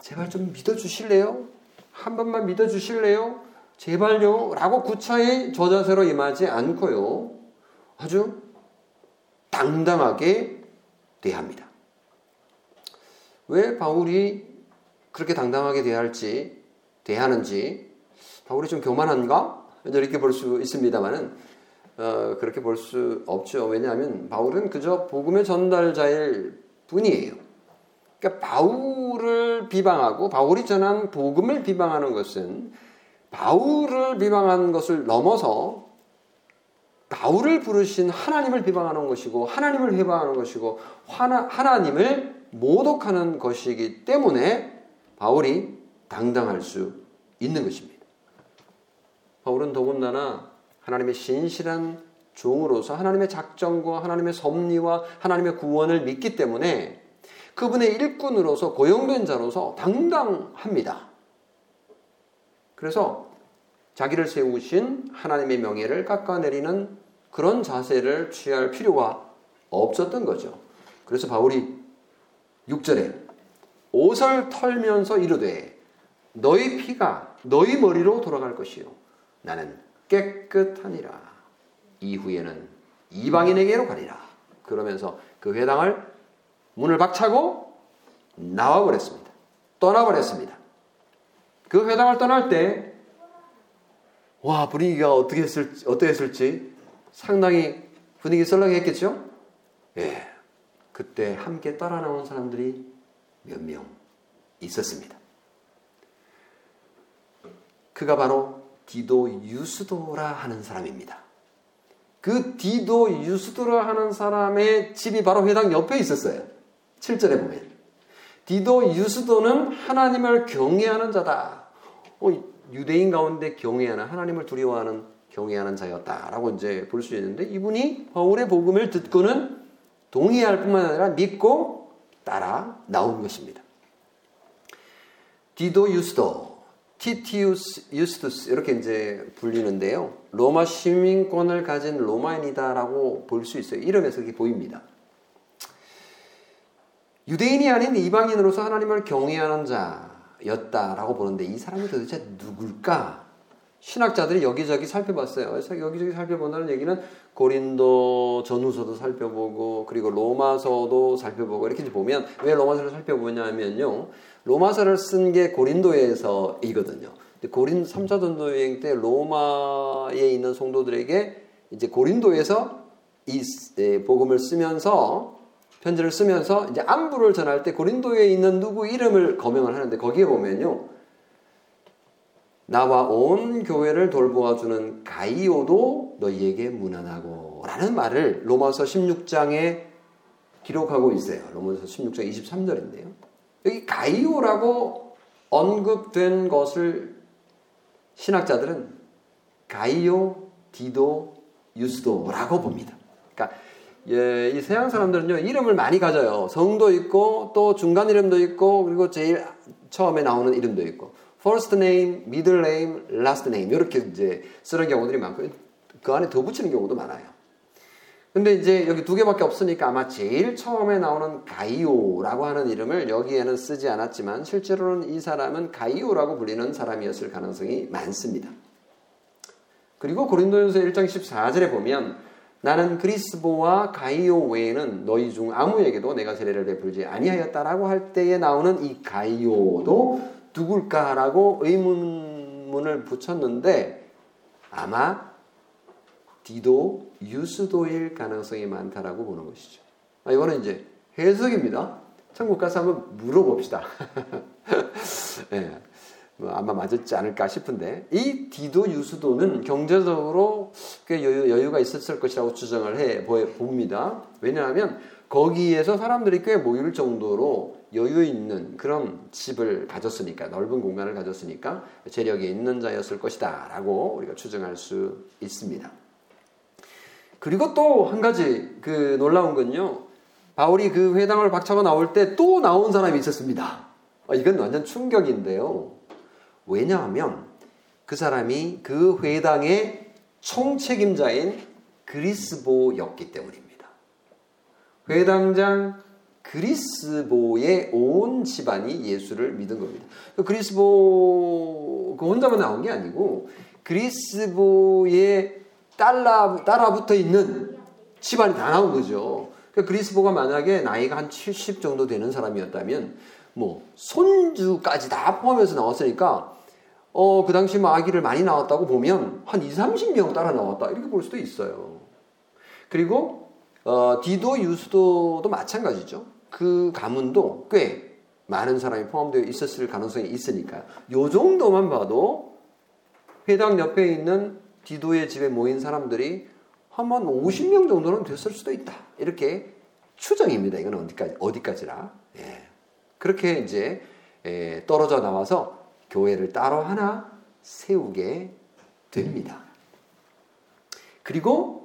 제발 좀 믿어주실래요? 한 번만 믿어주실래요? 제발요? 라고 구차히 저 자세로 임하지 않고요. 아주 당당하게 대합니다. 왜 바울이 그렇게 당당하게 대할지 대하는지 바울이 좀 교만한가? 이렇게 볼 수 있습니다만은 어, 그렇게 볼 수 없죠. 왜냐하면 바울은 그저 복음의 전달자일 뿐이에요. 그러니까 바울을 비방하고 바울이 전한 복음을 비방하는 것은 바울을 비방하는 것을 넘어서 바울을 부르신 하나님을 비방하는 것이고 하나님을 회방하는 것이고 하나, 하나님을 모독하는 것이기 때문에 바울이 당당할 수 있는 것입니다. 바울은 더군다나 하나님의 신실한 종으로서 하나님의 작정과 하나님의 섭리와 하나님의 구원을 믿기 때문에 그분의 일꾼으로서 고용된 자로서 당당합니다. 그래서 자기를 세우신 하나님의 명예를 깎아내리는 그런 자세를 취할 필요가 없었던 거죠. 그래서 바울이 6절에 옷을 털면서 이르되 너희 피가 너희 머리로 돌아갈 것이요 나는 깨끗하니라 이후에는 이방인에게로 가리라 그러면서 그 회당을 문을 박차고 나와 버렸습니다. 떠나 버렸습니다. 그 회당을 떠날 때 와, 분위기가 어떻게 했을지, 어떠했을지 상당히 분위기 썰렁했겠죠? 예. 그때 함께 따라 나온 사람들이 몇 명 있었습니다. 그가 바로 디도 유스도라 하는 사람입니다. 그 디도 유스도라 하는 사람의 집이 바로 회당 옆에 있었어요. 7절에 보면. 디도 유스도는 하나님을 경외하는 자다. 어, 유대인 가운데 경외하는 하나님을 두려워하는 경외하는 자였다라고 이제 볼 수 있는데 이분이 바울의 복음을 듣고는 동의할 뿐만 아니라 믿고 따라 나온 것입니다. 디도 유스도, 티티우스 유스투스 이렇게 이제 불리는데요. 로마 시민권을 가진 로마인이다라고 볼 수 있어요. 이름에서 그렇게 보입니다. 유대인이 아닌 이방인으로서 하나님을 경외하는 자였다라고 보는데 이 사람이 도대체 누굴까? 신학자들이 여기저기 살펴봤어요. 여기저기 살펴본다는 얘기는 고린도 전후서도 살펴보고 그리고 로마서도 살펴보고 이렇게 보면 왜 로마서를 살펴보냐면요. 로마서를 쓴 게 고린도에서이거든요. 고린 3차 전도 여행 때 로마에 있는 성도들에게 이제 고린도에서 이 복음을 쓰면서 편지를 쓰면서 이제 안부를 전할 때 고린도에 있는 누구 이름을 거명을 하는데 거기에 보면요. 나와 온 교회를 돌보아 주는 가이오도 너희에게 무난하고 라는 말을 로마서 16장에 기록하고 있어요. 로마서 16장 23절인데요. 여기 가이오라고 언급된 것을 신학자들은 가이오, 디도, 유스도라고 봅니다. 그러니까 예, 이 서양 사람들은요 이름을 많이 가져요. 성도 있고 또 중간 이름도 있고 그리고 제일 처음에 나오는 이름도 있고 first name, middle name, last name 이렇게 이제 쓰는 경우들이 많고 그 안에 더 붙이는 경우도 많아요. 근데 이제 여기 두 개밖에 없으니까 아마 제일 처음에 나오는 가이오라고 하는 이름을 여기에는 쓰지 않았지만 실제로는 이 사람은 가이오라고 불리는 사람이었을 가능성이 많습니다. 그리고 고린도전서 1장 14절에 보면 나는 그리스보와 가이오 외에는 너희 중 아무에게도 내가 세례를 베풀지 아니하였다라고 할 때에 나오는 이 가이오도 누굴까라고 의문문을 붙였는데 아마 디도 유스도일 가능성이 많다라고 보는 것이죠. 아, 이거는 이제 해석입니다. 천국 가서 한번 물어봅시다. 네. 뭐 아마 맞았지 않을까 싶은데 이 디도 유수도는 경제적으로 꽤 여유, 가 있었을 것이라고 추정을 해 봅니다. 왜냐하면 거기에서 사람들이 꽤 모일 정도로 여유 있는 그런 집을 가졌으니까 넓은 공간을 가졌으니까 재력이 있는 자였을 것이다라고 우리가 추정할 수 있습니다. 그리고 또 한 가지 그 놀라운 건요. 바울이 그 회당을 박차고 나올 때 또 나온 사람이 있었습니다. 아, 이건 완전 충격인데요. 왜냐하면 그 사람이 그 회당의 총책임자인 그리스보였기 때문입니다. 회당장 그리스보의 온 집안이 예수를 믿은 겁니다. 그리스보 그 혼자만 나온 게 아니고 그리스보의 따라 따라 붙어 있는 집안이 다 나온 거죠. 그러니까 그리스보가 만약에 나이가 한 70 정도 되는 사람이었다면 뭐 손주까지 다 포함해서 나왔으니까 어, 그 당시 뭐 아기를 많이 낳았다고 보면 한 2, 30명 따라 나왔다. 이렇게 볼 수도 있어요. 그리고 어, 디도 유수도도 마찬가지죠. 그 가문도 꽤 많은 사람이 포함되어 있었을 가능성이 있으니까 요 정도만 봐도 회당 옆에 있는 디도의 집에 모인 사람들이 한번 50명 정도는 됐을 수도 있다. 이렇게 추정입니다. 이건 어디까지, 어디까지라. 예. 그렇게 이제 예, 떨어져 나와서 교회를 따로 하나 세우게 됩니다. 그리고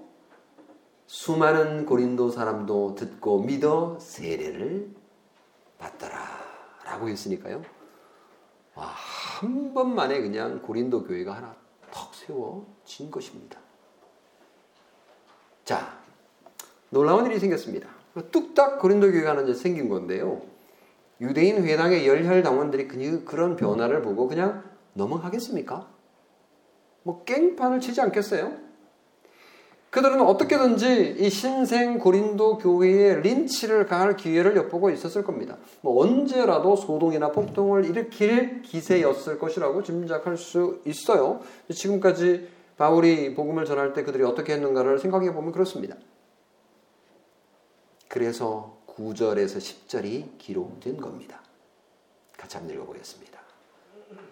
수많은 고린도 사람도 듣고 믿어 세례를 받더라. 라고 했으니까요. 와, 한 번만에 그냥 고린도 교회가 하나 턱 세워진 것입니다. 자, 놀라운 일이 생겼습니다. 뚝딱 고린도 교회가 하나 생긴 건데요. 유대인 회당의 열혈 당원들이 그, 그런 변화를 보고 그냥 넘어가겠습니까? 뭐 깽판을 치지 않겠어요? 그들은 어떻게든지 이 신생 고린도 교회에 린치를 가할 기회를 엿보고 있었을 겁니다. 뭐 언제라도 소동이나 폭동을 일으킬 기세였을 것이라고 짐작할 수 있어요. 지금까지 바울이 복음을 전할 때 그들이 어떻게 했는가를 생각해 보면 그렇습니다. 그래서 9절에서 10절이 기록된 겁니다. 같이 한번 읽어보겠습니다.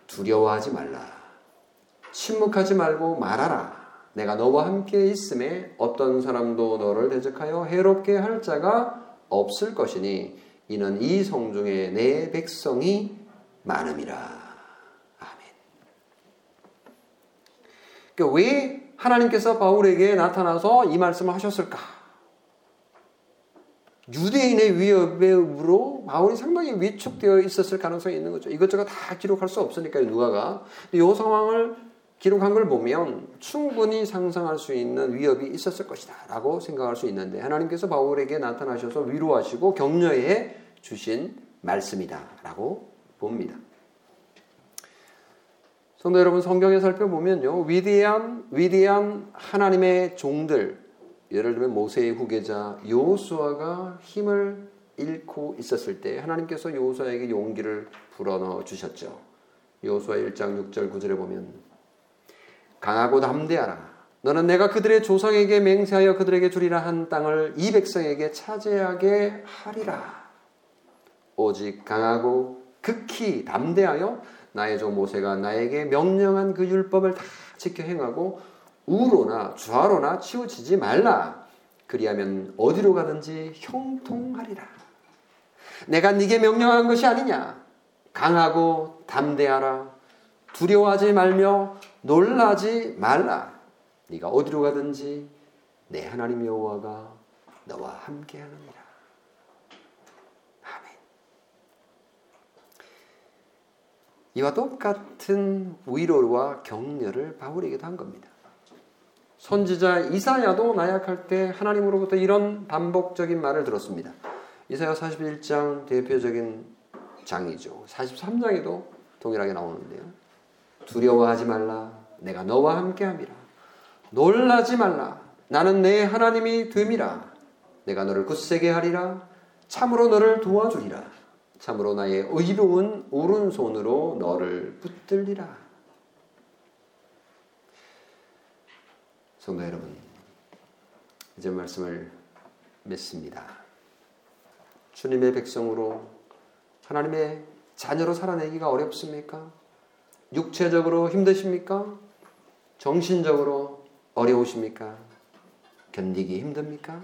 두려워하지 말라. 침묵하지 말고 말하라. 내가 너와 함께 있음에 어떤 사람도 너를 대적하여 해롭게 할 자가 없을 것이니 이는 이 성중에 내 백성이 많음이라. 아멘. 그러니까 왜 하나님께서 바울에게 나타나서 이 말씀을 하셨을까? 유대인의 위협으로 바울이 상당히 위축되어 있었을 가능성이 있는 거죠. 이것저것 다 기록할 수 없으니까요, 누가가. 이 상황을 기록한 걸 보면 충분히 상상할 수 있는 위협이 있었을 것이다 라고 생각할 수 있는데 하나님께서 바울에게 나타나셔서 위로하시고 격려해 주신 말씀이다 라고 봅니다. 성도 여러분 성경에 살펴보면요 위대한 위대한 하나님의 종들 예를 들면 모세의 후계자 요수아가 힘을 잃고 있었을 때 하나님께서 요수아에게 용기를 불어넣어 주셨죠. 요수아 1장 6절 9절에 보면 강하고 담대하라. 너는 내가 그들의 조상에게 맹세하여 그들에게 주리라 한 땅을 이 백성에게 차지하게 하리라. 오직 강하고 극히 담대하여 나의 종 모세가 나에게 명령한 그 율법을 다 지켜 행하고 우로나 좌로나 치우치지 말라. 그리하면 어디로 가든지 형통하리라. 내가 네게 명령한 것이 아니냐. 강하고 담대하라. 두려워하지 말며 놀라지 말라. 네가 어디로 가든지 내 하나님 여호와가 너와 함께하느니라. 아멘. 이와 똑같은 위로와 격려를 바울에게도 한 겁니다. 선지자 이사야도 나약할 때 하나님으로부터 이런 반복적인 말을 들었습니다. 이사야 41장 대표적인 장이죠. 43장에도 동일하게 나오는데요. 두려워하지 말라. 내가 너와 함께함이라. 놀라지 말라. 나는 내 하나님이 됨이라. 내가 너를 굳세게 하리라. 참으로 너를 도와주리라. 참으로 나의 의로운 오른손으로 너를 붙들리라. 성도 여러분, 이제 말씀을 맺습니다. 주님의 백성으로 하나님의 자녀로 살아내기가 어렵습니까? 육체적으로 힘드십니까? 정신적으로 어려우십니까? 견디기 힘듭니까?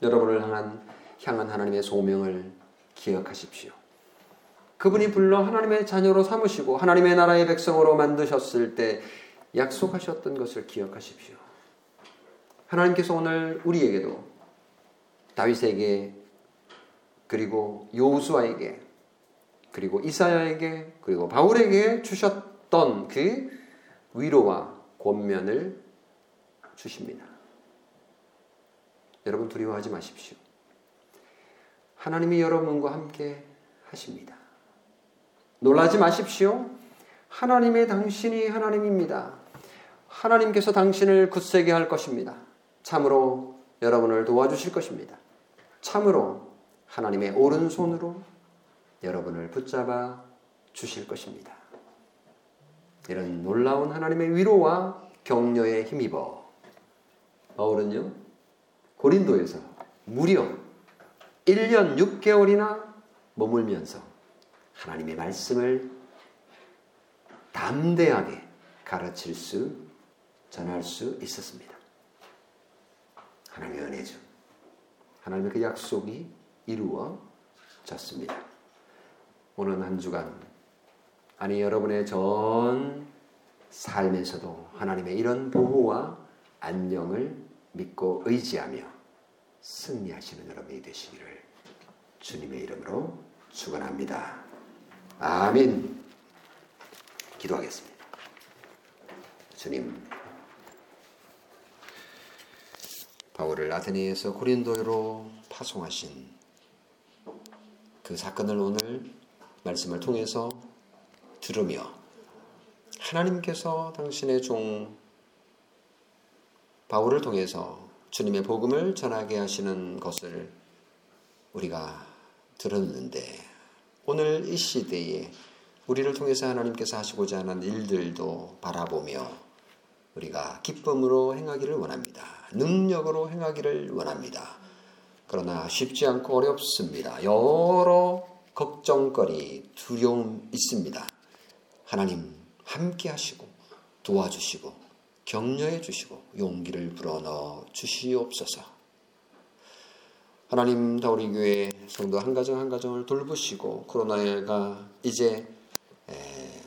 여러분을 향한, 향한 하나님의 소명을 기억하십시오. 그분이 불러 하나님의 자녀로 삼으시고 하나님의 나라의 백성으로 만드셨을 때 약속하셨던 것을 기억하십시오. 하나님께서 오늘 우리에게도 다윗에게 그리고 요수아에게 그리고 이사야에게 그리고 바울에게 주셨던 그 위로와 권면을 주십니다. 여러분 두려워하지 마십시오. 하나님이 여러분과 함께 하십니다. 놀라지 마십시오. 하나님의 당신이 하나님입니다. 하나님께서 당신을 굳세게 할 것입니다. 참으로 여러분을 도와주실 것입니다. 참으로 하나님의 오른손으로 여러분을 붙잡아 주실 것입니다. 이런 놀라운 하나님의 위로와 격려에 힘입어 바울은요 고린도에서 무려 1년 6개월이나 머물면서 하나님의 말씀을 담대하게 가르칠 수 전할 수 있었습니다. 하나님의 은혜죠. 하나님의 그 약속이 이루어졌습니다. 오늘 한 주간 아니 여러분의 전 삶에서도 하나님의 이런 보호와 안녕을 믿고 의지하며 승리하시는 여러분이 되시기를 주님의 이름으로 축원합니다. 아멘. 기도하겠습니다. 주님 바울을 아테네에서 고린도로 파송하신 그 사건을 오늘 말씀을 통해서 들으며 하나님께서 당신의 종 바울을 통해서 주님의 복음을 전하게 하시는 것을 우리가 들었는데 오늘 이 시대에 우리를 통해서 하나님께서 하시고자 하는 일들도 바라보며 우리가 기쁨으로 행하기를 원합니다. 능력으로 행하기를 원합니다. 그러나 쉽지 않고 어렵습니다. 여러 걱정거리, 두려움 있습니다. 하나님 함께 하시고 도와주시고 격려해 주시고 용기를 불어넣어 주시옵소서. 하나님 다우리 교회 성도 한 가정 한 가정을 돌보시고 코로나가 이제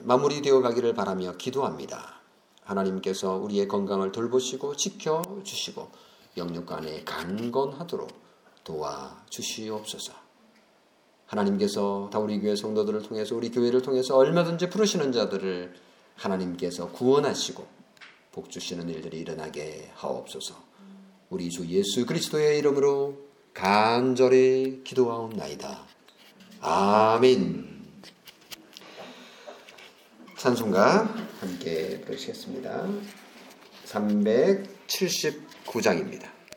마무리되어 가기를 바라며 기도합니다. 하나님께서 우리의 건강을 돌보시고 지켜 주시고 영육 간에 강건하도록 도와 주시옵소서. 하나님께서 다 우리 교회 성도들을 통해서 우리 교회를 통해서 얼마든지 부르시는 자들을 하나님께서 구원하시고 복 주시는 일들이 일어나게 하옵소서. 우리 주 예수 그리스도의 이름으로 간절히 기도하옵나이다. 아멘. 찬송가 함께 부르시겠습니다. 379장입니다.